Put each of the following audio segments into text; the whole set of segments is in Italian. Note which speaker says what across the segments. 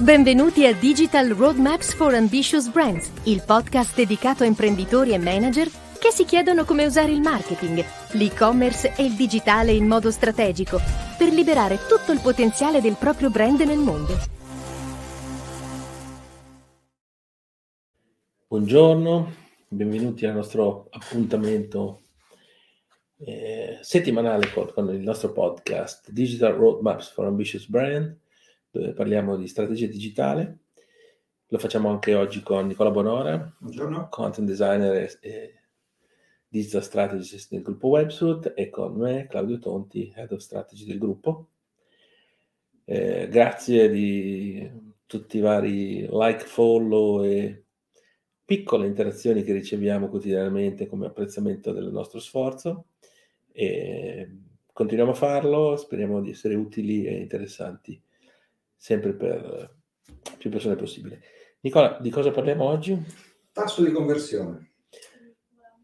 Speaker 1: Benvenuti a Digital Roadmaps for Ambitious Brands, il podcast dedicato a imprenditori e manager che si chiedono come usare il marketing, l'e-commerce e il digitale in modo strategico per liberare tutto il potenziale del proprio brand nel mondo.
Speaker 2: Buongiorno, benvenuti al nostro appuntamento eh, settimanale con, con il nostro podcast Digital Roadmaps for Ambitious Brand dove parliamo di strategia digitale. Lo facciamo anche oggi con Nicola Bonora,
Speaker 3: Buongiorno.
Speaker 2: content designer e, e digital strategist del gruppo Websuit e con me Claudio Tonti, head of strategy del gruppo. Eh, grazie di tutti i vari like, follow e piccole interazioni che riceviamo quotidianamente come apprezzamento del nostro sforzo. E continuiamo a farlo, speriamo di essere utili e interessanti sempre per più persone possibile. Nicola, di cosa parliamo oggi?
Speaker 3: Tasso di conversione.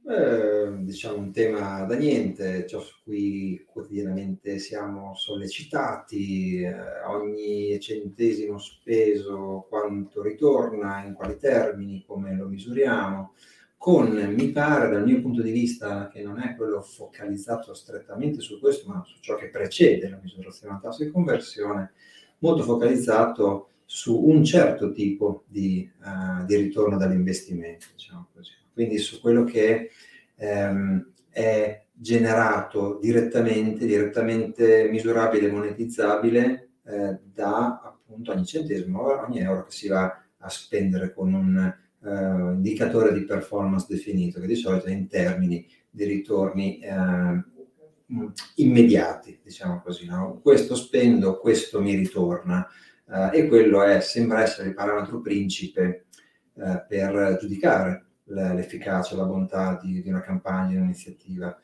Speaker 3: Eh, diciamo un tema da niente, ciò su cui quotidianamente siamo sollecitati, eh, ogni centesimo speso, quanto ritorna, in quali termini, come lo misuriamo, con, mi pare, dal mio punto di vista, che non è quello focalizzato strettamente su questo, ma su ciò che precede la misurazione del tasso di conversione, molto focalizzato su un certo tipo di, uh, di ritorno dall'investimento, diciamo quindi su quello che um, è generato direttamente, direttamente misurabile e monetizzabile eh, da appunto ogni centesimo, ogni euro che si va a spendere con un uh, indicatore di performance definito, che di solito è in termini di ritorni uh, immediati, diciamo così. No? Questo spendo, questo mi ritorna. Uh, e quello è, sembra essere il parametro principe uh, per giudicare l'efficacia, la bontà di, di, una campagna, di un'iniziativa.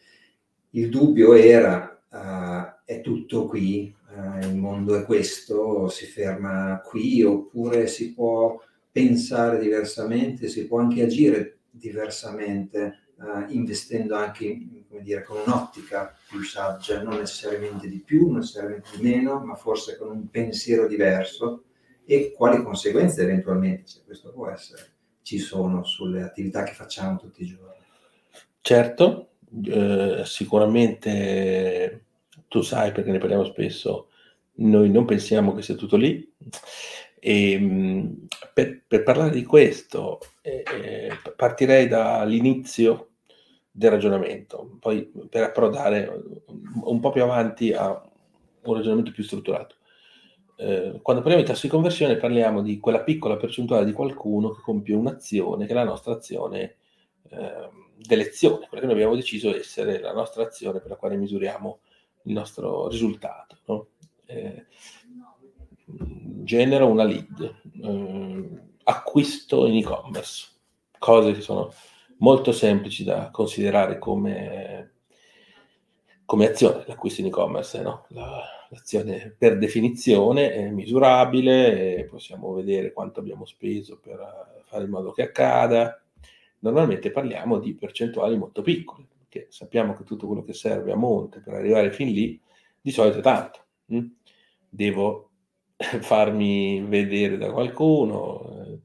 Speaker 3: Il dubbio era, uh, è tutto qui, il mondo è questo, si ferma qui, oppure si può pensare diversamente, si può anche agire diversamente uh, investendo anche dire, con un'ottica più saggia, non necessariamente di più, non necessariamente di meno, ma forse con un pensiero diverso e quali conseguenze eventualmente, se questo può essere, ci sono sulle attività che facciamo tutti i giorni.
Speaker 2: Certo, eh, sicuramente tu sai perché ne parliamo spesso, noi non pensiamo che sia tutto lì. E, ehm, per, per, parlare di questo, eh, eh partirei dall'inizio del ragionamento, poi per approdare un po' più avanti a un ragionamento più strutturato. Eh, quando parliamo di tasso di conversione parliamo di quella piccola percentuale di qualcuno che compie un'azione che è la nostra azione eh, d'elezione, quella che noi abbiamo deciso essere la nostra azione per la quale misuriamo il nostro risultato. No? Eh, genero una lead, eh, acquisto in e-commerce, cose che sono molto semplici da considerare come, come azione, l'acquisto in e-commerce, no? La, l'azione per definizione è misurabile, possiamo vedere quanto abbiamo speso per fare in modo che accada. Normalmente parliamo di percentuali molto piccole, perché sappiamo che tutto quello che serve a monte per arrivare fin lì di solito è tanto. Hm? Devo farmi vedere da qualcuno, eh,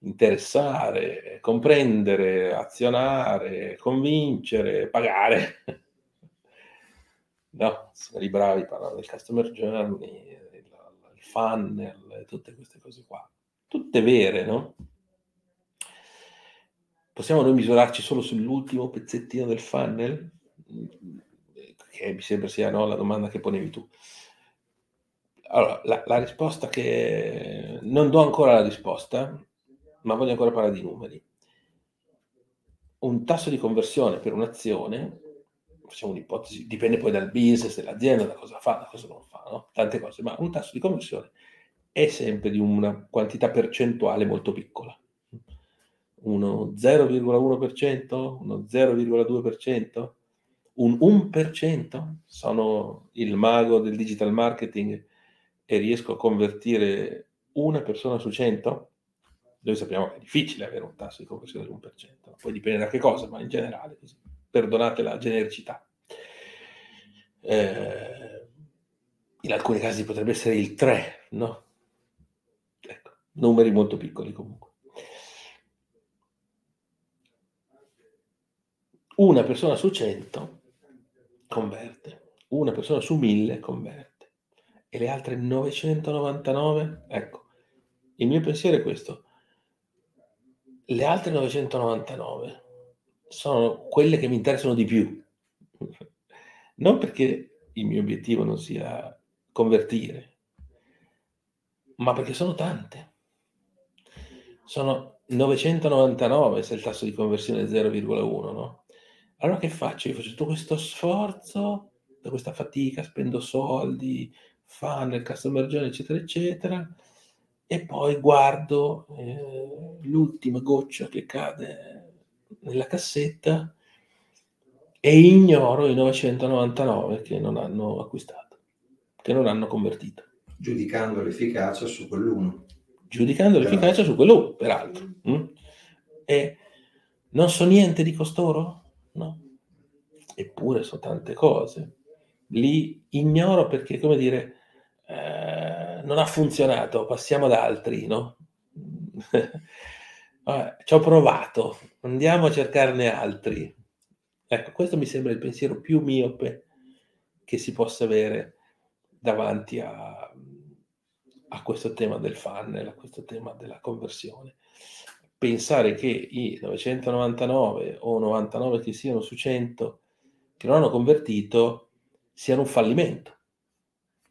Speaker 2: interessare, comprendere, azionare, convincere, pagare. No, sono i bravi parlano del customer journey, il, il funnel, tutte queste cose qua. Tutte vere, no? Possiamo noi misurarci solo sull'ultimo pezzettino del funnel? Che mi sembra sia no, la domanda che ponevi tu. Allora, la, la risposta che... Non do ancora la risposta, ma voglio ancora parlare di numeri. Un tasso di conversione per un'azione, facciamo un'ipotesi, dipende poi dal business dell'azienda, da cosa fa, da cosa non fa, no? tante cose, ma un tasso di conversione è sempre di una quantità percentuale molto piccola. Uno 0,1%, uno 0,2%, un 1%, sono il mago del digital marketing e riesco a convertire una persona su 100? Noi sappiamo che è difficile avere un tasso di conversione dell'1%, poi dipende da che cosa, ma in generale, così. perdonate la genericità. Eh, in alcuni casi potrebbe essere il 3, no? Ecco, numeri molto piccoli comunque. Una persona su 100 converte, una persona su 1000 converte e le altre 999, ecco, il mio pensiero è questo. Le altre 999 sono quelle che mi interessano di più. Non perché il mio obiettivo non sia convertire, ma perché sono tante. Sono 999 se il tasso di conversione è 0,1, no? Allora che faccio? Io faccio tutto questo sforzo, da questa fatica, spendo soldi, funnel, customer journey, eccetera, eccetera, e poi guardo eh, l'ultima goccia che cade nella cassetta e ignoro i 999 che non hanno acquistato, che non hanno convertito.
Speaker 3: Giudicando l'efficacia su quell'uno.
Speaker 2: Giudicando l'efficacia su quell'uno, peraltro. Mm? E non so niente di costoro? No. Eppure so tante cose. Li ignoro perché, come dire, eh, non ha funzionato, passiamo ad altri, no? Ci ho provato, andiamo a cercarne altri. Ecco, questo mi sembra il pensiero più miope che si possa avere davanti a, a questo tema del funnel, a questo tema della conversione pensare che i 999 o 99 che siano su 100 che non hanno convertito siano un fallimento,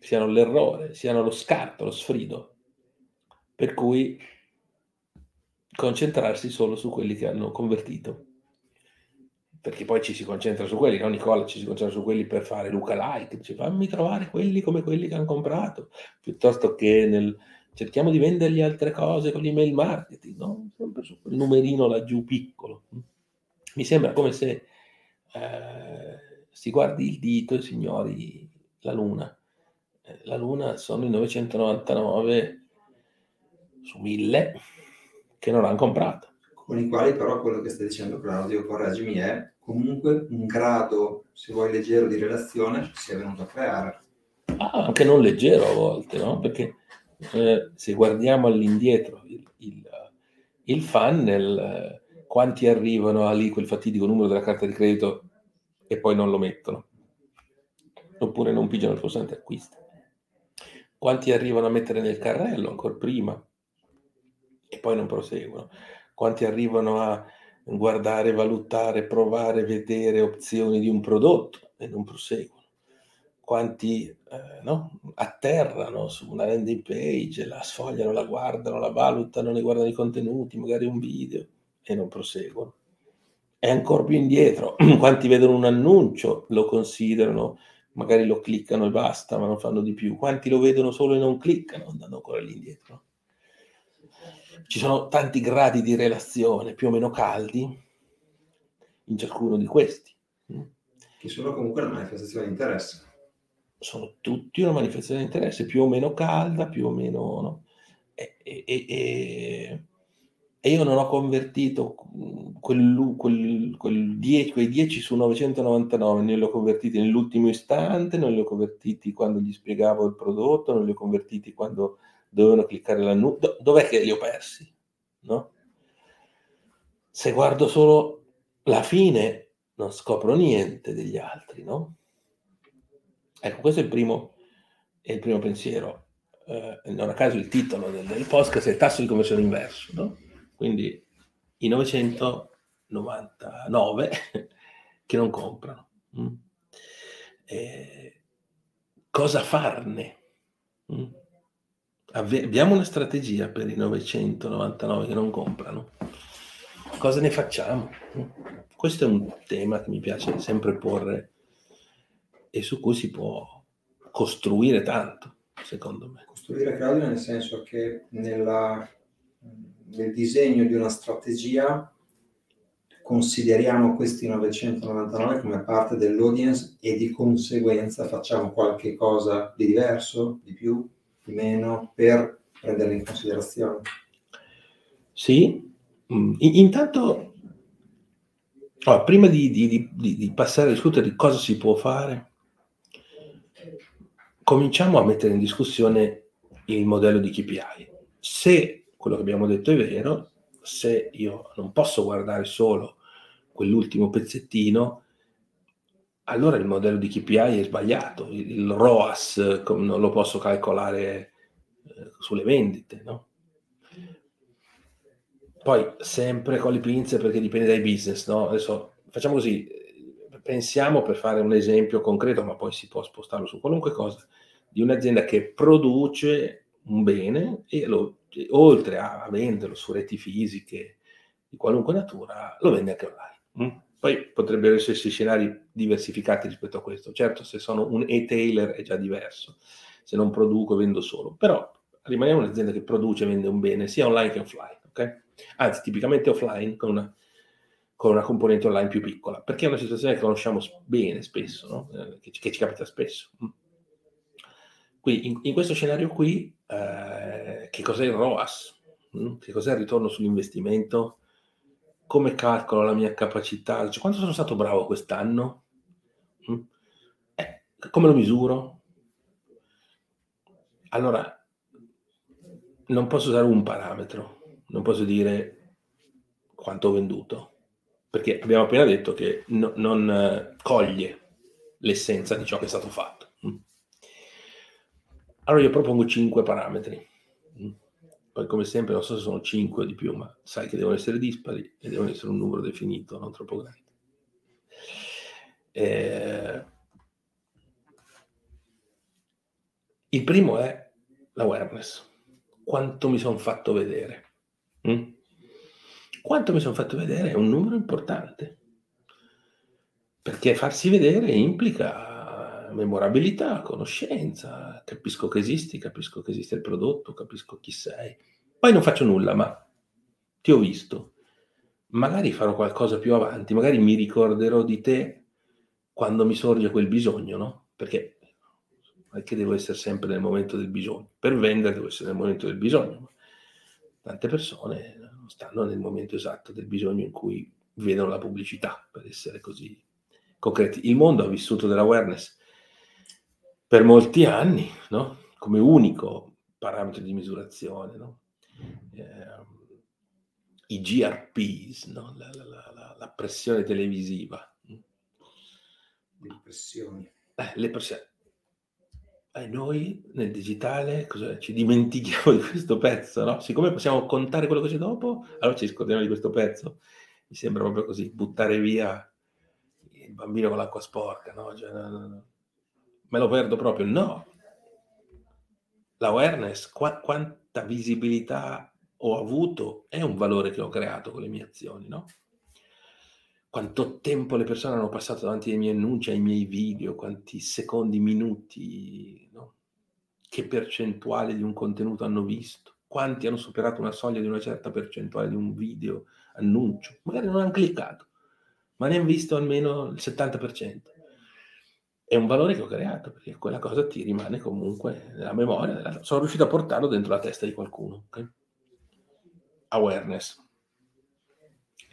Speaker 2: siano l'errore, siano lo scarto, lo sfrido. Per cui concentrarsi solo su quelli che hanno convertito. Perché poi ci si concentra su quelli, no Nicola? Ci si concentra su quelli per fare Luca like, dice fammi trovare quelli come quelli che hanno comprato, piuttosto che nel, cerchiamo di vendergli altre cose con l'email marketing, no? Sempre su quel numerino laggiù piccolo. Mi sembra come se eh, si guardi il dito, signori, la Luna. La Luna sono i 999 su 1000 che non hanno comprato.
Speaker 3: Con i quali però quello che stai dicendo Claudio, correggimi, è comunque un grado, se vuoi, leggero di relazione si è venuto a creare.
Speaker 2: Ah, anche non leggero a volte, no? Perché eh, se guardiamo all'indietro il, il, il funnel, eh, quanti arrivano a lì quel fatidico numero della carta di credito e poi non lo mettono, oppure non pigiano il pulsante acquisto. Quanti arrivano a mettere nel carrello ancora prima e poi non proseguono. Quanti arrivano a guardare, valutare, provare, vedere opzioni di un prodotto e non proseguono quanti eh, no? atterrano su una landing page, la sfogliano, la guardano, la valutano, ne guardano i contenuti, magari un video e non proseguono. E ancora più indietro, quanti vedono un annuncio, lo considerano, magari lo cliccano e basta, ma non fanno di più. Quanti lo vedono solo e non cliccano, andando ancora lì indietro. Ci sono tanti gradi di relazione, più o meno caldi, in ciascuno di questi.
Speaker 3: Che sono comunque una manifestazione di interesse
Speaker 2: sono tutti una manifestazione di interesse, più o meno calda, più o meno... No? E, e, e, e, io non ho convertito quel, quel, quel 10, quei 10 su 999, non li ho convertiti nell'ultimo istante, non li ho convertiti quando gli spiegavo il prodotto, non li ho convertiti quando dovevano cliccare l'annuncio. dov'è che li ho persi? No? Se guardo solo la fine, non scopro niente degli altri, no? Ecco, questo è il primo, è il primo pensiero. Eh, non a caso il titolo del, del podcast è il tasso di conversione inverso, no? Quindi i 999 che non comprano. Eh, cosa farne? Mm? Abbiamo una strategia per i 999 che non comprano. Cosa ne facciamo? Mm? Questo è un tema che mi piace sempre porre e su cui si può costruire tanto, secondo me.
Speaker 3: Costruire, Claudio, nel senso che nella, nel disegno di una strategia consideriamo questi 999 come parte dell'audience e di conseguenza facciamo qualche cosa di diverso, di più, di meno, per prenderli in considerazione.
Speaker 2: Sì, mm, intanto, allora, prima di, di, di, di, passare a discutere di cosa si può fare, cominciamo a mettere in discussione il modello di KPI. Se quello che abbiamo detto è vero, se io non posso guardare solo quell'ultimo pezzettino, allora il modello di KPI è sbagliato, il ROAS non lo posso calcolare eh, sulle vendite, no? Poi sempre con le pinze perché dipende dai business, no? Adesso facciamo così, pensiamo per fare un esempio concreto, ma poi si può spostarlo su qualunque cosa, di un'azienda che produce un bene e lo, oltre a venderlo su reti fisiche di qualunque natura, lo vende anche online. Mm? Poi potrebbero esserci scenari diversificati rispetto a questo. Certo, se sono un e-tailer è già diverso, se non produco vendo solo, però rimaniamo un'azienda che produce e vende un bene sia online che offline, ok? Anzi, tipicamente offline con una, con una componente online più piccola, perché è una situazione che conosciamo bene spesso, no? eh, che, che, ci capita spesso. Mm. Quindi in, in questo scenario qui, eh, che cos'è il ROAS? Mm? Che cos'è il ritorno sull'investimento? come calcolo la mia capacità? Cioè, quanto sono stato bravo quest'anno? Mm? Eh, come lo misuro? Allora, non posso usare un parametro, non posso dire quanto ho venduto, perché abbiamo appena detto che no, non eh, coglie l'essenza di ciò che è stato fatto. Mm? Allora io propongo cinque parametri. Poi come sempre non so se sono 5 o di più, ma sai che devono essere dispari e devono essere un numero definito, non troppo grande. Eh, il primo è l'awareness. Quanto mi sono fatto vedere? Mm? Quanto mi sono fatto vedere è un numero importante, perché farsi vedere implica memorabilità, conoscenza, capisco che esisti, capisco che esiste il prodotto, capisco chi sei. Poi non faccio nulla, ma ti ho visto. Magari farò qualcosa più avanti, magari mi ricorderò di te quando mi sorge quel bisogno, no? Perché non devo essere sempre nel momento del bisogno. Per vendere devo essere nel momento del bisogno. Tante persone non stanno nel momento esatto del bisogno in cui vedono la pubblicità, per essere così concreti. Il mondo ha vissuto dell'awareness per molti anni, no? Come unico parametro di misurazione, no? eh, i GRPs, no? la, la, la, la, pressione televisiva.
Speaker 3: Le pressioni.
Speaker 2: Eh, le pressioni. E noi nel digitale cosa, ci dimentichiamo di questo pezzo, no? Siccome possiamo contare quello che c'è dopo, allora ci scordiamo di questo pezzo. Mi sembra proprio così, buttare via il bambino con l'acqua sporca, no? Cioè, no, no. Me lo perdo proprio. No, l'awareness, qua, quanta visibilità ho avuto, è un valore che ho creato con le mie azioni, no? Quanto tempo le persone hanno passato davanti ai miei annunci, ai miei video, quanti secondi, minuti, no? Che percentuale di un contenuto hanno visto, quanti hanno superato una soglia di una certa percentuale di un video annuncio, magari non hanno cliccato, ma ne hanno visto almeno il 70% è un valore che ho creato perché quella cosa ti rimane comunque nella memoria. Sono riuscito a portarlo dentro la testa di qualcuno. Okay? Awareness.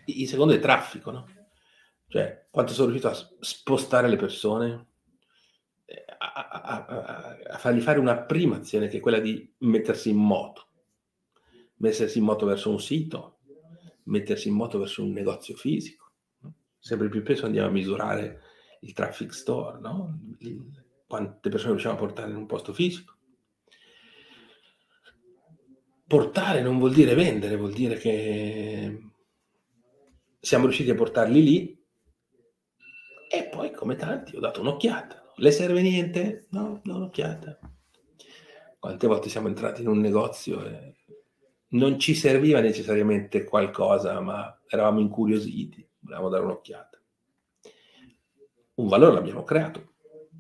Speaker 2: Il secondo è traffico, no? Cioè, quanto sono riuscito a spostare le persone, eh, a, a, a, a, fargli fare una prima azione che è quella di mettersi in moto. Mettersi in moto verso un sito, mettersi in moto verso un negozio fisico. Sempre più spesso andiamo a misurare il traffic store, no? Quante persone riusciamo a portare in un posto fisico. Portare non vuol dire vendere, vuol dire che siamo riusciti a portarli lì e poi come tanti ho dato un'occhiata. Le serve niente? No, no, un'occhiata. Quante volte siamo entrati in un negozio e non ci serviva necessariamente qualcosa, ma eravamo incuriositi, volevamo dare un'occhiata un valore l'abbiamo creato,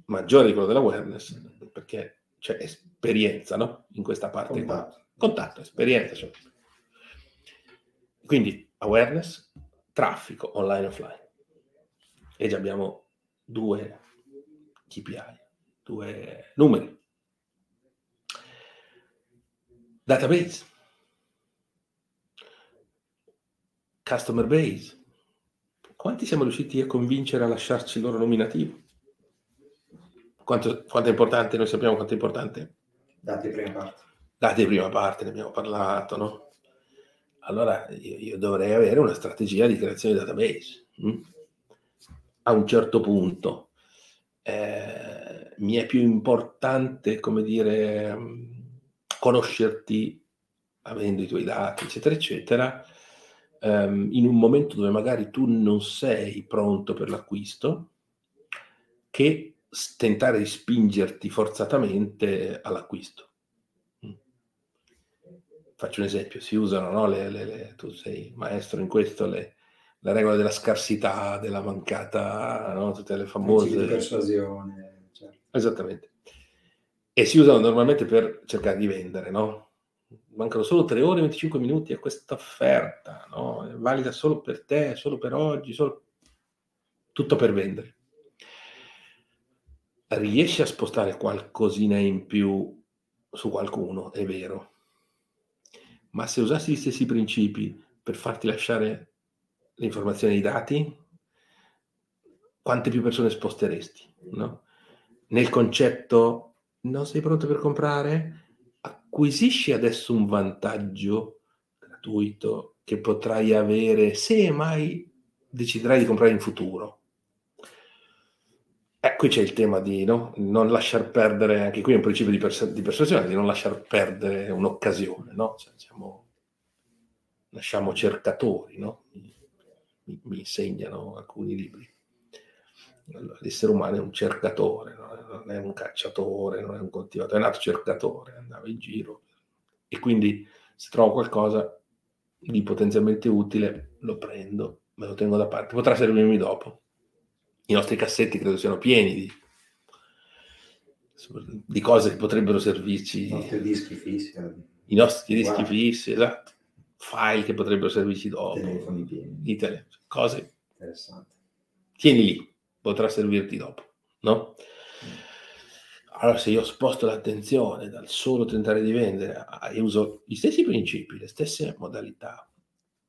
Speaker 2: maggiore di quello dell'awareness, perché c'è esperienza no? in questa parte. Contatto, Contatto esperienza. Cioè. Quindi awareness, traffico online e offline. E già abbiamo due KPI, due numeri. Database, customer base, quanti siamo riusciti a convincere a lasciarci il loro nominativo? Quanto, quanto, è importante, noi sappiamo quanto è importante.
Speaker 3: Dati prima parte.
Speaker 2: Dati prima parte, ne abbiamo parlato, no? allora io, io, dovrei avere una strategia di creazione di database. Hm? A un certo punto eh, mi è più importante, come dire, conoscerti avendo i tuoi dati, eccetera, eccetera, ehm, in un momento dove magari tu non sei pronto per l'acquisto, che tentare di spingerti forzatamente all'acquisto. Mm. Faccio un esempio, si usano, no, le, le, le, tu sei maestro in questo, la regola della scarsità, della mancata, no, tutte le famose...
Speaker 3: Di persuasione.
Speaker 2: Certo. Esattamente. E si usano normalmente per cercare di vendere, no? Mancano solo 3 ore e 25 minuti a questa offerta, no? È valida solo per te, solo per oggi, solo... tutto per vendere riesci a spostare qualcosina in più su qualcuno, è vero. Ma se usassi gli stessi principi per farti lasciare l'informazione e i dati, quante più persone sposteresti? No? Nel concetto, non sei pronto per comprare? Acquisisci adesso un vantaggio gratuito che potrai avere se mai deciderai di comprare in futuro eh, qui c'è il tema di no? non lasciar perdere, anche qui è un principio di, pers- di persuasione, di non lasciar perdere un'occasione, no? Cioè, siamo, nasciamo cercatori, no? mi, mi, insegnano alcuni libri. L'essere umano è un cercatore, non è un cacciatore, non è un coltivatore, è nato cercatore, andava in giro. E quindi se trovo qualcosa di potenzialmente utile, lo prendo, me lo tengo da parte, potrà servirmi dopo i nostri cassetti credo siano pieni di, di cose che potrebbero servirci.
Speaker 3: I nostri dischi fissi. Eh.
Speaker 2: I nostri dischi wow. fissi, esatto. File che potrebbero servirci dopo.
Speaker 3: Telefoni pieni.
Speaker 2: Tele, cose.
Speaker 3: Interessante.
Speaker 2: Tieni lì, potrà servirti dopo, no? Allora, se io sposto l'attenzione dal solo tentare di vendere e uso gli stessi principi, le stesse modalità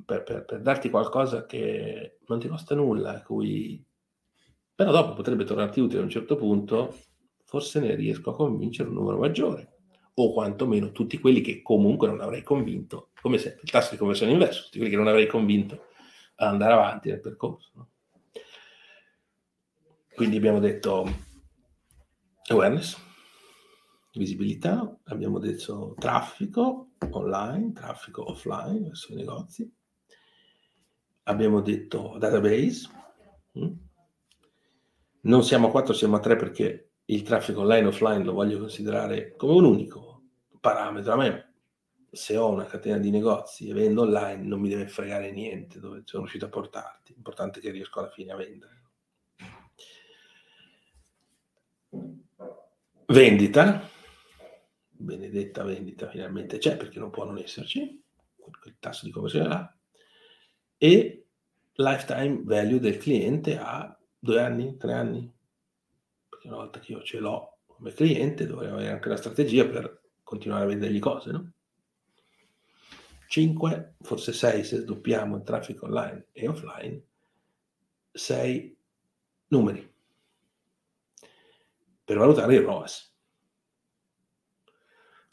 Speaker 2: per, per, per darti qualcosa che non ti costa nulla, cui però dopo potrebbe tornarti utile a un certo punto, forse ne riesco a convincere un numero maggiore, o quantomeno tutti quelli che comunque non avrei convinto, come sempre, il tasso di conversione inverso, tutti quelli che non avrei convinto ad andare avanti nel percorso. No? Quindi abbiamo detto awareness, visibilità, abbiamo detto traffico online, traffico offline verso i negozi, abbiamo detto database, hm? Non siamo a 4, siamo a 3 perché il traffico online e offline lo voglio considerare come un unico parametro. A me, se ho una catena di negozi e vendo online, non mi deve fregare niente dove sono riuscito a portarti. L'importante è che riesco alla fine a vendere. Vendita, benedetta vendita finalmente c'è perché non può non esserci, il tasso di conversione là, e lifetime value del cliente a due anni, tre anni, perché una volta che io ce l'ho come cliente dovrei avere anche una strategia per continuare a vendergli cose, no? 5, forse 6 se sdoppiamo il traffico online e offline, 6 numeri per valutare il ROAS.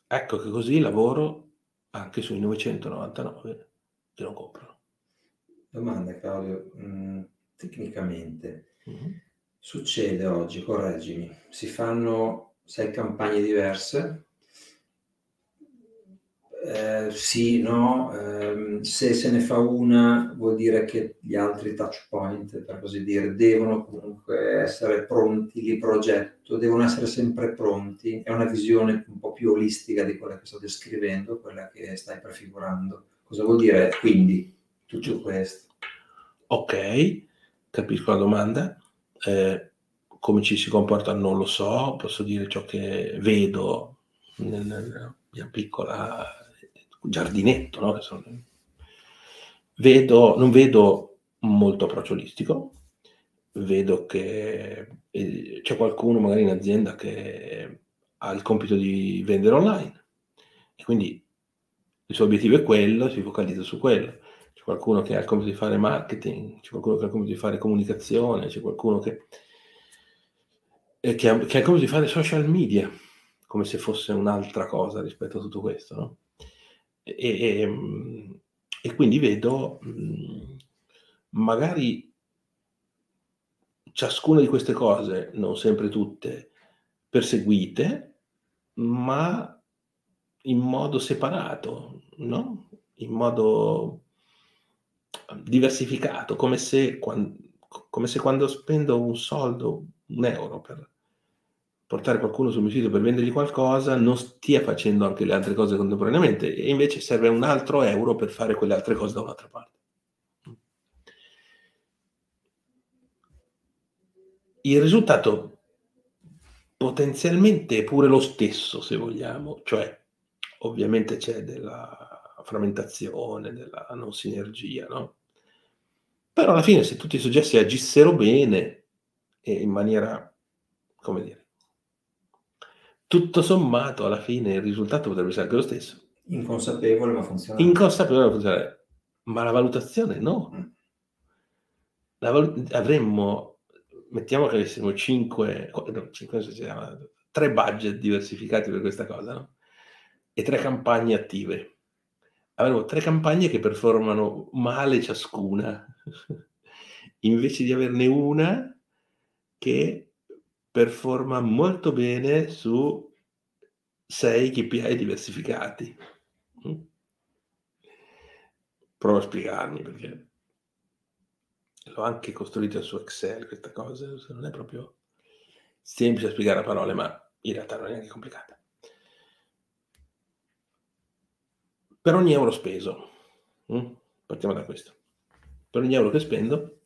Speaker 2: Ecco che così lavoro anche sui 999 che non comprano.
Speaker 3: Domanda Claudio, mm, tecnicamente Mm-hmm. Succede oggi, correggimi, si fanno sei campagne diverse. Eh, sì, no, eh, se se ne fa una vuol dire che gli altri touch point, per così dire, devono comunque essere pronti di progetto, devono essere sempre pronti. È una visione un po' più olistica di quella che sto descrivendo, quella che stai prefigurando. Cosa vuol dire quindi tutto questo?
Speaker 2: Ok, capisco la domanda. Eh, come ci si comporta non lo so, posso dire ciò che vedo nella mia piccola giardinetto, no? vedo, non vedo molto approccio olistico, vedo che eh, c'è qualcuno magari in azienda che ha il compito di vendere online e quindi il suo obiettivo è quello, si focalizza su quello c'è qualcuno che ha il compito di fare marketing, c'è qualcuno che ha il compito di fare comunicazione, c'è qualcuno che, eh, che, ha, che ha il compito di fare social media, come se fosse un'altra cosa rispetto a tutto questo. No? E, e, mm, e quindi vedo magari ciascuna di queste cose, non sempre tutte, perseguite, ma in modo separato, no? in modo diversificato, come se, quando, come se quando spendo un soldo, un euro per portare qualcuno sul mio sito per vendergli qualcosa, non stia facendo anche le altre cose contemporaneamente e invece serve un altro euro per fare quelle altre cose da un'altra parte. Il risultato potenzialmente è pure lo stesso, se vogliamo, cioè ovviamente c'è della frammentazione, della non sinergia, no? Però alla fine se tutti i soggetti agissero bene e in maniera, come dire, tutto sommato alla fine il risultato potrebbe essere anche lo stesso.
Speaker 3: Inconsapevole ma funzionale.
Speaker 2: Inconsapevole ma funzionale. Ma la valutazione no. Mm. La valut- avremmo, mettiamo che avessimo 5, no, 5 3 budget diversificati per questa cosa, no? E tre campagne attive. Avremo tre campagne che performano male ciascuna, invece di averne una che performa molto bene su 6 KPI diversificati. Mm? Provo a spiegarmi perché l'ho anche costruito su Excel questa cosa, non è proprio semplice da spiegare a parole, ma in realtà non è neanche complicata. Per ogni euro speso, mm? partiamo da questo, per ogni euro che spendo,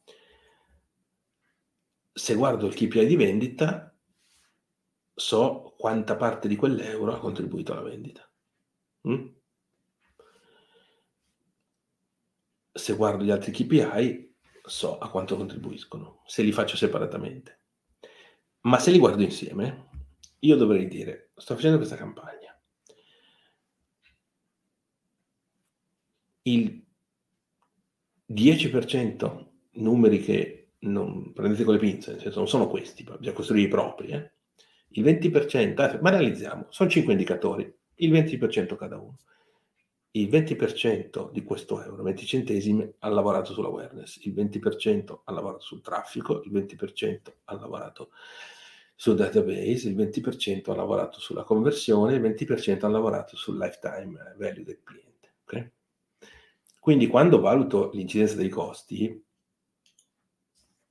Speaker 2: se guardo il KPI di vendita, so quanta parte di quell'euro ha contribuito alla vendita. Mm? Se guardo gli altri KPI, so a quanto contribuiscono, se li faccio separatamente. Ma se li guardo insieme, io dovrei dire, sto facendo questa campagna. Il 10% numeri che non prendete con le pinze, nel senso non sono questi, bisogna costruire i propri. Eh? Il 20%, eh, ma realizziamo, sono 5 indicatori, il 20% cada uno. Il 20% di questo euro, 20 centesimi, ha lavorato sull'awareness, il 20% ha lavorato sul traffico, il 20% ha lavorato sul database, il 20% ha lavorato sulla conversione, il 20% ha lavorato sul lifetime value del cliente. Okay? Quindi quando valuto l'incidenza dei costi,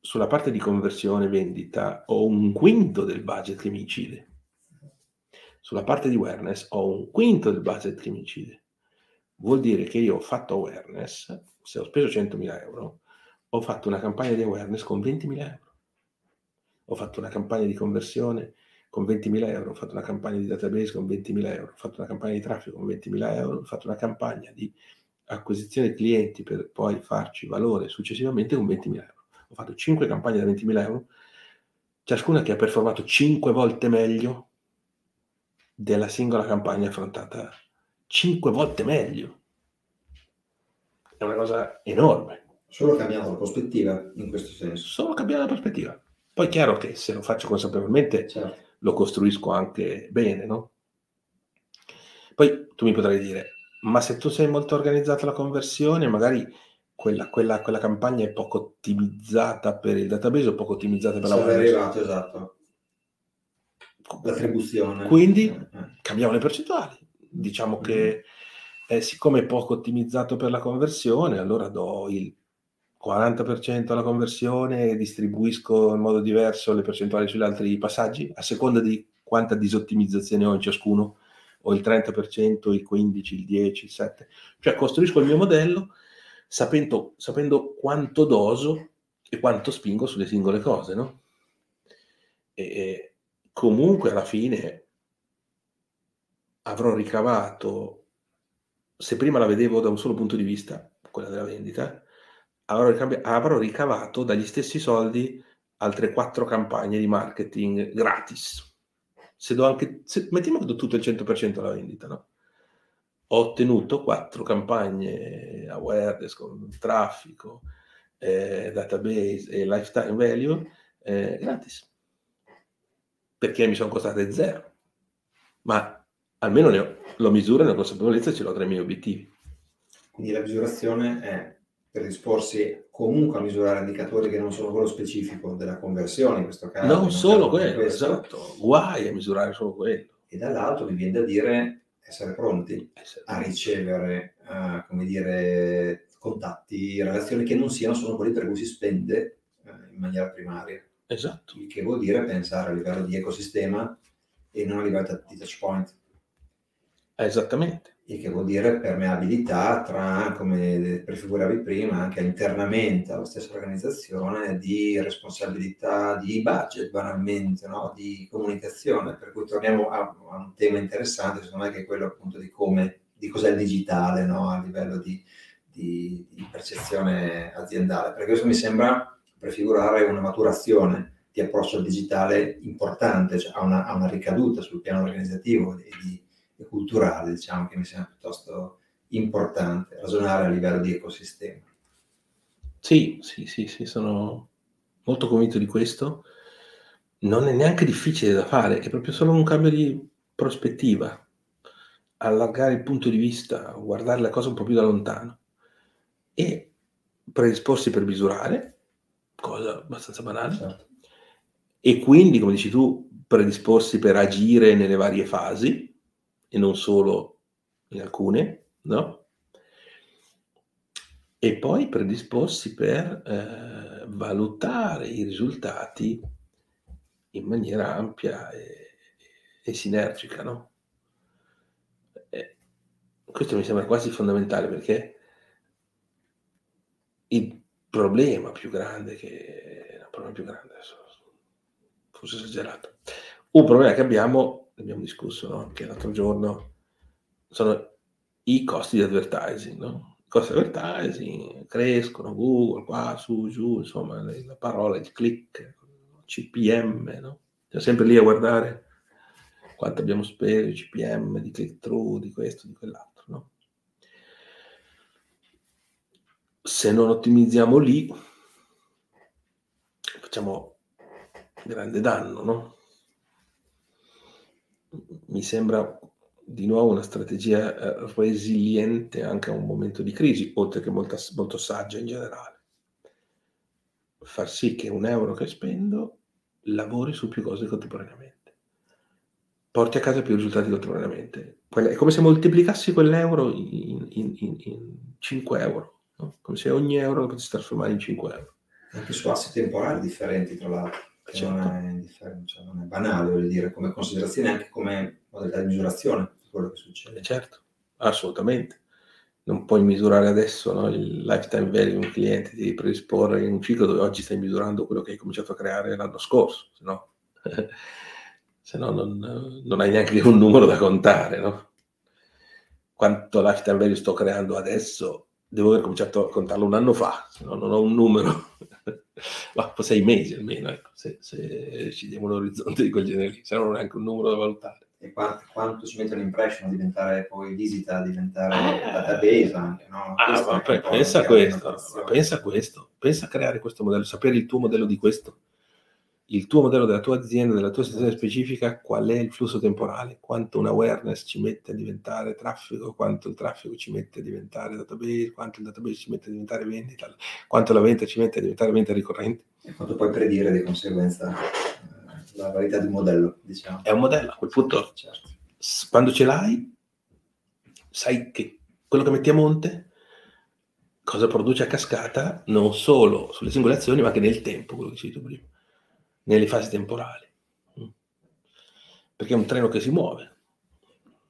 Speaker 2: sulla parte di conversione e vendita ho un quinto del budget che mi incide. Sulla parte di awareness ho un quinto del budget che mi incide. Vuol dire che io ho fatto awareness, se ho speso 100.000 euro, ho fatto una campagna di awareness con 20.000 euro. Ho fatto una campagna di conversione con 20.000 euro, ho fatto una campagna di database con 20.000 euro, ho fatto una campagna di traffico con 20.000 euro, ho fatto una campagna di acquisizione clienti per poi farci valore successivamente con 20.000 euro ho fatto 5 campagne da 20.000 euro, ciascuna che ha performato 5 volte meglio della singola campagna affrontata 5 volte meglio. È una cosa enorme.
Speaker 3: Solo cambiando la prospettiva in questo senso.
Speaker 2: Solo cambiando la prospettiva. Poi è chiaro che se lo faccio consapevolmente certo. lo costruisco anche bene, no? Poi tu mi potrai dire, ma se tu sei molto organizzato alla conversione, magari quella, quella, quella, campagna è poco ottimizzata per il database o poco ottimizzata per la
Speaker 3: web. arrivato, esatto. L'attribuzione.
Speaker 2: Quindi eh, eh. cambiamo le percentuali. Diciamo mm-hmm. che eh, siccome è poco ottimizzato per la conversione, allora do il 40% alla conversione e distribuisco in modo diverso le percentuali sugli altri passaggi, a seconda di quanta disottimizzazione ho in ciascuno, o il 30%, il 15%, il 10%, il 7%. Cioè costruisco il mio modello sapendo, sapendo quanto doso e quanto spingo sulle singole cose, no? E comunque alla fine avrò ricavato, se prima la vedevo da un solo punto di vista, quella della vendita, avrò, ricambi- avrò ricavato dagli stessi soldi altre quattro campagne di marketing gratis. Se do anche, se, mettiamo che do tutto il 100% alla vendita, no? Ho ottenuto quattro campagne awareness con traffico, eh, database e lifetime value eh, gratis perché mi sono costate zero ma almeno ne ho, lo misuro e la consapevolezza ce l'ho tra i miei obiettivi
Speaker 3: Quindi la misurazione è predisporsi comunque a misurare indicatori che non sono quello specifico della conversione in questo caso.
Speaker 2: Non solo quello, questo. esatto, guai a misurare solo quello.
Speaker 3: E dall'altro mi viene da dire essere pronti a ricevere, uh, come dire, contatti, relazioni che non siano solo quelli per cui si spende uh, in maniera primaria.
Speaker 2: Esatto.
Speaker 3: Il che vuol dire pensare a livello di ecosistema e non a livello di touch point.
Speaker 2: Esattamente.
Speaker 3: Il che vuol dire permeabilità tra, come prefiguravi prima, anche internamente alla stessa organizzazione, di responsabilità, di budget banalmente, no? di comunicazione. Per cui torniamo a, a, un tema interessante, secondo me, che è quello appunto di come, di cos'è il digitale no? a livello di, di, di percezione aziendale. Perché questo mi sembra prefigurare una maturazione di approccio al digitale importante, cioè ha una, una ricaduta sul piano organizzativo e, di, e culturale, diciamo, che mi sembra piuttosto importante ragionare a livello di ecosistema.
Speaker 2: Sì, sì, sì, sì, sono molto convinto di questo. Non è neanche difficile da fare, è proprio solo un cambio di prospettiva, allargare il punto di vista, guardare la cosa un po' più da lontano e predisporsi per misurare, cosa abbastanza banale, certo. e quindi, come dici tu, predisporsi per agire nelle varie fasi e non solo in alcune, no? E poi predisporsi per eh, valutare i risultati in maniera ampia e, e sinergica, no? E questo mi sembra quasi fondamentale perché il problema più grande che... il problema più grande, adesso, forse esagerato. Un problema che abbiamo, abbiamo discusso anche l'altro giorno, sono i costi di advertising, no? I costi di advertising crescono, Google, qua, su, giù, insomma, la parola, il click, CPM, no? Siamo sempre lì a guardare quanto abbiamo speso, CPM, di click through, di questo, di quell'altro, no? se non ottimizziamo lì, facciamo grande danno, no? Mi sembra di nuovo una strategia eh, resiliente anche a un momento di crisi, oltre che molto, molto saggia in generale. Far sì che un euro che spendo lavori su più cose contemporaneamente. Porti a casa più risultati contemporaneamente. È come se moltiplicassi quell'euro in, in, in, in 5 euro no? come se ogni euro lo potessi trasformare in 5 euro.
Speaker 3: Anche su assi temporali differenti, tra l'altro, certo. non, è cioè non, è banale, voglio dire, come considerazione, anche come modalità di misurazione di quello che succede.
Speaker 2: Certo, assolutamente. Non puoi misurare adesso no, il lifetime value di un cliente, devi predisporre in un ciclo dove oggi stai misurando quello che hai cominciato a creare l'anno scorso, se no, se no non, non, hai neanche un numero da contare. No? Quanto lifetime value sto creando adesso devo aver cominciato a contarlo un anno fa, se no non ho un numero, ma sei mesi almeno, ecco, se, se decidiamo un orizzonte di quel genere se no non è anche un numero da valutare.
Speaker 3: E quanto, quanto ci mette un'impression a diventare poi visita, a diventare eh, database anche, no?
Speaker 2: Ah, ma pensa a questo, pensa a questo, pensa a creare questo modello, sapere il tuo modello di questo il tuo modello della tua azienda, della tua situazione specifica, qual è il flusso temporale, quanto un awareness ci mette a diventare traffico, quanto il traffico ci mette a diventare database, quanto il database ci mette a diventare vendita, quanto la vendita ci mette a diventare vendita ricorrente.
Speaker 3: E quanto puoi predire di conseguenza eh, la varietà di modello, diciamo.
Speaker 2: È un modello, a quel punto, certo. quando ce l'hai, sai che quello che metti a monte cosa produce a cascata, non solo sulle singole azioni, ma anche nel tempo, quello che dicevi tu prima nelle fasi temporali. Perché è un treno che si muove,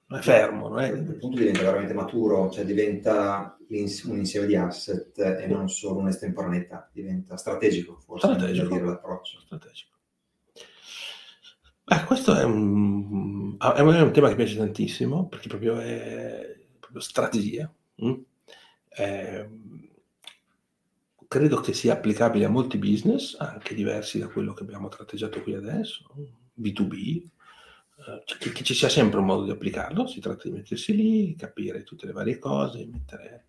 Speaker 2: non è fermo. Non è...
Speaker 3: Il punto diventa veramente maturo, cioè diventa un insieme di asset e non solo un'estemporaneità, diventa strategico forse
Speaker 2: strategico. dire l'approccio. Strategico. Beh, questo è un, è un, tema che piace tantissimo perché proprio è proprio strategia. Mm? Credo che sia applicabile a molti business, anche diversi da quello che abbiamo tratteggiato qui adesso, B2B, eh, che, che, ci sia sempre un modo di applicarlo, si tratta di mettersi lì, capire tutte le varie cose, mettere,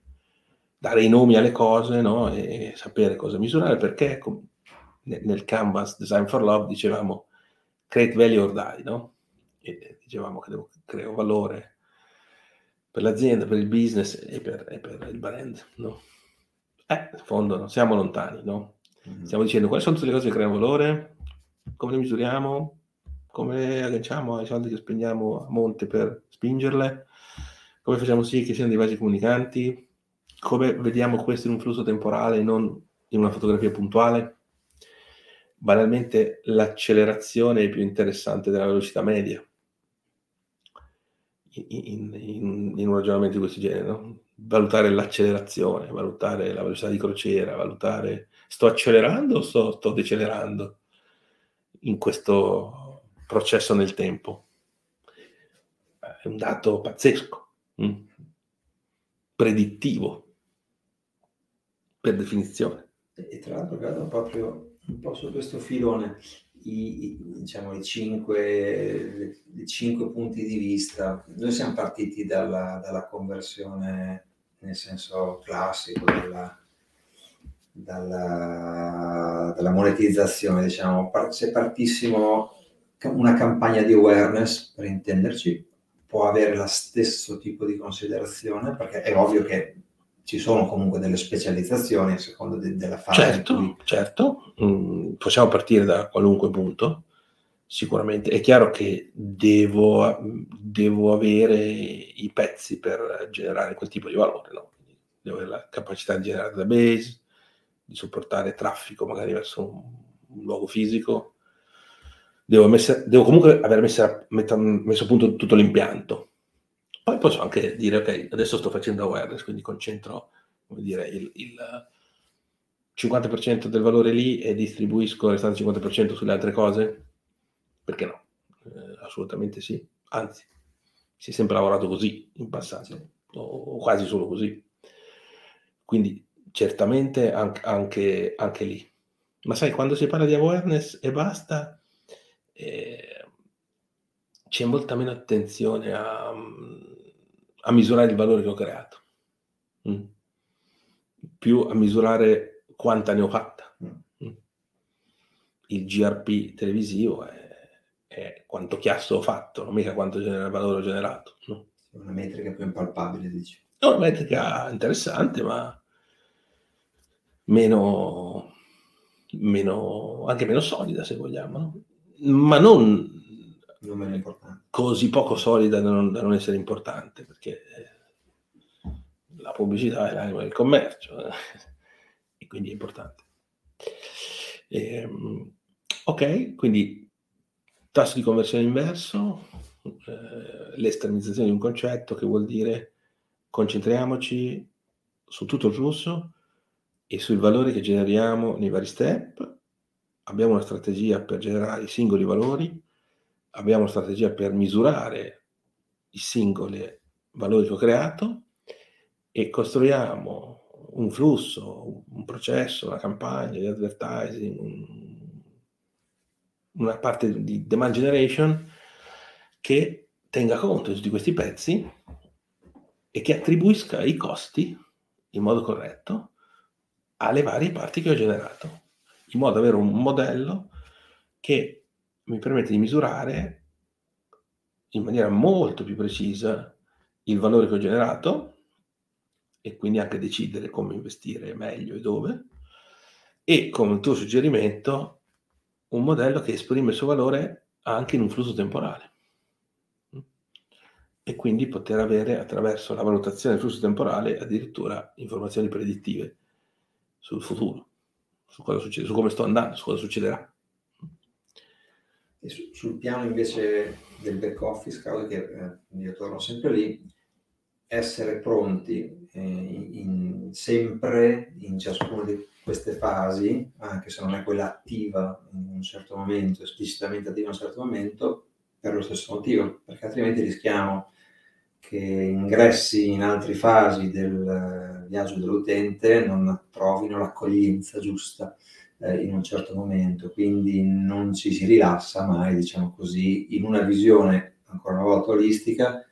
Speaker 2: dare i nomi alle cose no? e, sapere cosa misurare, perché com- nel canvas Design for Love dicevamo create value or die, no? E dicevamo che devo creare valore per l'azienda, per il business e per, e per il brand. No? Eh, in fondo non siamo lontani, no? Mm-hmm. Stiamo dicendo quali sono tutte le cose che creano valore, come le misuriamo, come agganciamo ai soldi che spendiamo a monte per spingerle, come facciamo sì che siano dei vasi comunicanti, come vediamo questo in un flusso temporale e non in una fotografia puntuale. Banalmente l'accelerazione è più interessante della velocità media in, in, in un ragionamento di questo genere, no? Valutare l'accelerazione, valutare la velocità di crociera, valutare sto accelerando o sto, sto decelerando in questo processo nel tempo. È un dato pazzesco, mh? Mm? predittivo, per definizione.
Speaker 3: E tra l'altro credo proprio un po' su questo filone i, diciamo, i, cinque, i cinque punti di vista. Noi siamo partiti dalla, dalla conversione nel senso classico della, dalla, dalla, monetizzazione, diciamo, se partissimo una campagna di awareness, per intenderci, può avere lo stesso tipo di considerazione, perché è ovvio che ci sono comunque delle specializzazioni a seconda de- della fase.
Speaker 2: Certo, cui... certo. Mm, possiamo partire da qualunque punto, sicuramente. È chiaro che devo, devo, avere i pezzi per generare quel tipo di valore, no? devo avere la capacità di generare database, di supportare traffico magari verso un, un luogo fisico. Devo, messe, devo comunque aver messo, messo a punto tutto l'impianto poi posso anche dire, ok, adesso sto facendo awareness, quindi concentro, come dire, il, il 50% del valore lì e distribuisco il restante 50% sulle altre cose? Perché no? Eh, assolutamente sì. Anzi, si è sempre lavorato così in passato, o, o quasi solo così. Quindi certamente anche, anche, anche, lì. Ma sai, quando si parla di awareness e basta, eh, c'è molta meno attenzione a, a, misurare il valore che ho creato, mm. più a misurare quanta ne ho fatta. Mm. Il GRP televisivo è, è, quanto chiasso ho fatto, non mica quanto genera, valore ho generato. No?
Speaker 3: Una metrica più impalpabile, dici.
Speaker 2: È una metrica interessante, ma meno, meno, anche meno solida, se vogliamo. No? Ma non. Così poco solida da non, da non essere importante, perché eh, la pubblicità è l'anima del commercio eh, e quindi è importante. E, ehm, ok, quindi tasso di conversione inverso, eh, l'estremizzazione di un concetto che vuol dire concentriamoci su tutto il flusso e sul valore che generiamo nei vari step. Abbiamo una strategia per generare i singoli valori abbiamo una strategia per misurare i singoli valori che ho creato e costruiamo un flusso, un processo, una campagna di advertising, una parte di demand generation che tenga conto di tutti questi pezzi e che attribuisca i costi in modo corretto alle varie parti che ho generato, in modo da avere un modello che mi permette di misurare in maniera molto più precisa il valore che ho generato e quindi anche decidere come investire meglio e dove e come tuo suggerimento un modello che esprime il suo valore anche in un flusso temporale e quindi poter avere attraverso la valutazione del flusso temporale addirittura informazioni predittive sul futuro, su cosa succede, su come sto andando, su cosa succederà.
Speaker 3: E su, sul piano invece del back office, causa che eh, io torno sempre lì, essere pronti eh, in, sempre in ciascuna di queste fasi, anche se non è quella attiva in un certo momento, esplicitamente attiva in un certo momento, per lo stesso motivo, perché altrimenti rischiamo che ingressi in altre fasi del viaggio dell'utente non trovino l'accoglienza giusta eh, in un certo momento, quindi non ci si rilassa mai, diciamo così, in una visione ancora una volta olistica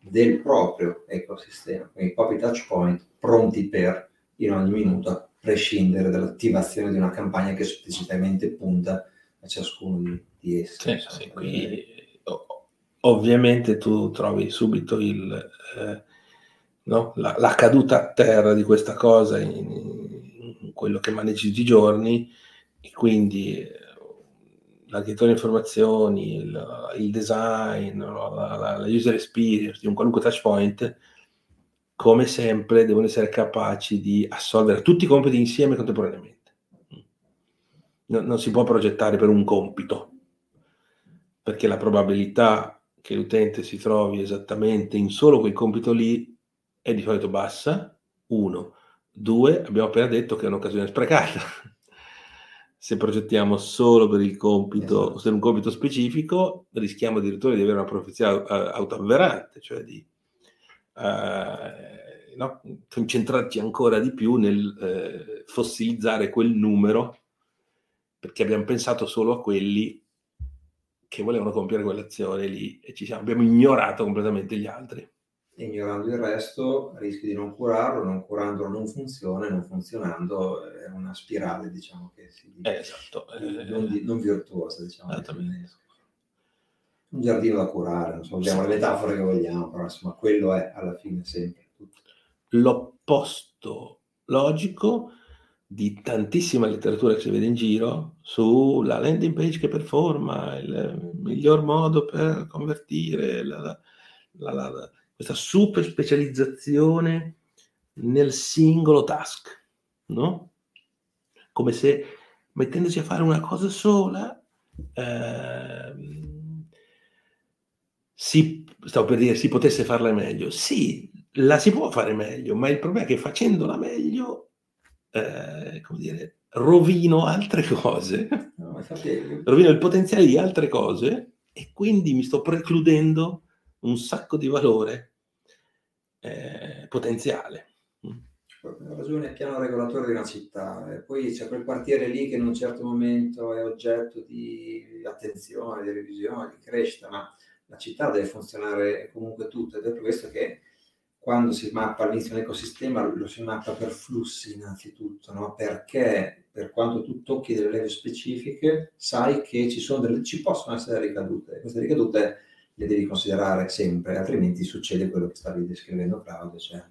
Speaker 3: del proprio ecosistema, quindi i propri touch point pronti per in ogni minuto, a prescindere dall'attivazione di una campagna che esplicitamente punta a ciascuno di, essi.
Speaker 2: Sì, sì, qui, ovviamente tu trovi subito il, eh, no? la, la, caduta a terra di questa cosa in quello che maneggi tutti i giorni e quindi eh, l'architettura informazioni, il, il design, la, la, la, user experience di un qualunque touch point, come sempre devono essere capaci di assolvere tutti i compiti insieme contemporaneamente. No, non si può progettare per un compito, perché la probabilità che l'utente si trovi esattamente in solo quel compito lì è di solito bassa, uno. Due, abbiamo appena detto che è un'occasione sprecata se progettiamo solo per il compito, esatto. per un compito specifico, rischiamo addirittura di avere una profezia uh, autoavverante, cioè di uh, no, concentrarci ancora di più nel uh, fossilizzare quel numero, perché abbiamo pensato solo a quelli che volevano compiere quell'azione lì e ci siamo, abbiamo ignorato completamente gli altri
Speaker 3: ignorando il resto rischi di non curarlo, non curandolo non funziona e non funzionando è una spirale diciamo che si
Speaker 2: eh, esatto.
Speaker 3: non, di, non, virtuosa diciamo un giardino da curare non so, abbiamo le metafore che vogliamo però insomma quello è alla fine sempre
Speaker 2: l'opposto logico di tantissima letteratura che si vede in giro sulla landing page che performa il miglior modo per convertire la, la, la, questa super specializzazione nel singolo task, no? Come se mettendosi a fare una cosa sola, eh, si, stavo per dire, si potesse farla meglio. Sì, la si può fare meglio, ma il problema è che facendola meglio, eh, come dire, rovino altre cose, no, rovino il potenziale di altre cose e quindi mi sto precludendo un sacco di valore eh, potenziale.
Speaker 3: Ha ragione, il piano regolatore di una città, e poi c'è quel quartiere lì che in un certo momento è oggetto di attenzione, di revisione, di crescita, ma la città deve funzionare comunque tutta ed è per questo che quando si mappa all'inizio un ecosistema lo si mappa per flussi innanzitutto, no? perché per quanto tu tocchi delle leve specifiche sai che ci, delle, ci possono essere ricadute. Queste ricadute le devi considerare sempre, altrimenti succede quello che stavi descrivendo Claudio, cioè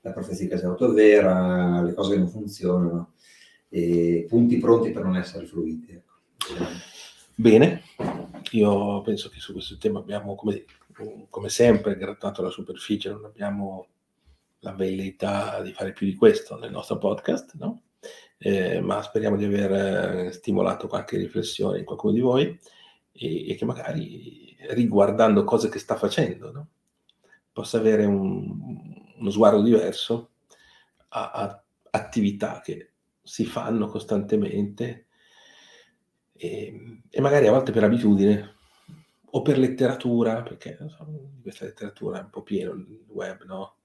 Speaker 3: la profezia che autovera, le cose che non funzionano, e punti pronti per non essere fluiti. Ecco.
Speaker 2: Bene, io penso che su questo tema abbiamo, come, come sempre, grattato la superficie, non abbiamo la velleità di fare più di questo nel nostro podcast, no? eh, ma speriamo di aver stimolato qualche riflessione in qualcuno di voi e, e che magari riguardando cose che sta facendo no? possa avere un, uno sguardo diverso a, a, attività che si fanno costantemente e, e, magari a volte per abitudine o per letteratura, perché so, questa letteratura è un po' pieno il web, no?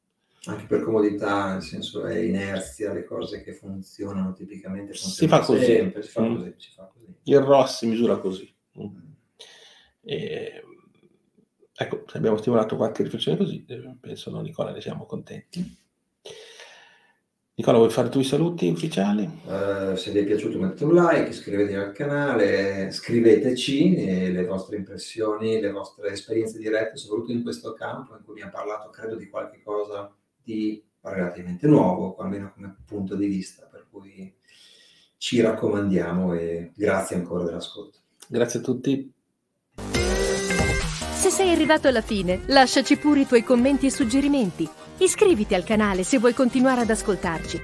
Speaker 3: Anche per comodità, nel senso è inerzia, le cose che funzionano tipicamente funzionano
Speaker 2: si fa così.
Speaker 3: sempre, si fa, mm. così, si fa così.
Speaker 2: Il ROS si misura così. Mm. E, ecco, se abbiamo stimolato qualche riflessione così, eh, penso no, Nicola, ne siamo contenti. Nicola, vuoi fare tu i saluti ufficiali?
Speaker 3: Uh, se vi è piaciuto mettete un like, iscrivetevi al canale, scriveteci eh, le vostre impressioni, le vostre esperienze dirette, soprattutto in questo campo in cui mi ha parlato, credo, di qualche cosa di relativamente nuovo, almeno come punto di vista, per cui ci raccomandiamo e grazie ancora dell'ascolto.
Speaker 2: Grazie a tutti.
Speaker 1: Se sei arrivato alla fine, lasciaci pure i tuoi commenti e suggerimenti. Iscriviti al canale se vuoi continuare ad ascoltarci.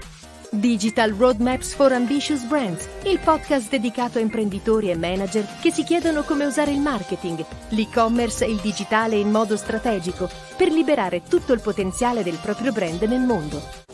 Speaker 1: Digital Roadmaps for Ambitious Brands, il podcast dedicato a imprenditori e manager che si chiedono come usare il marketing, l'e-commerce e il digitale in modo strategico per liberare tutto il potenziale del proprio brand nel mondo.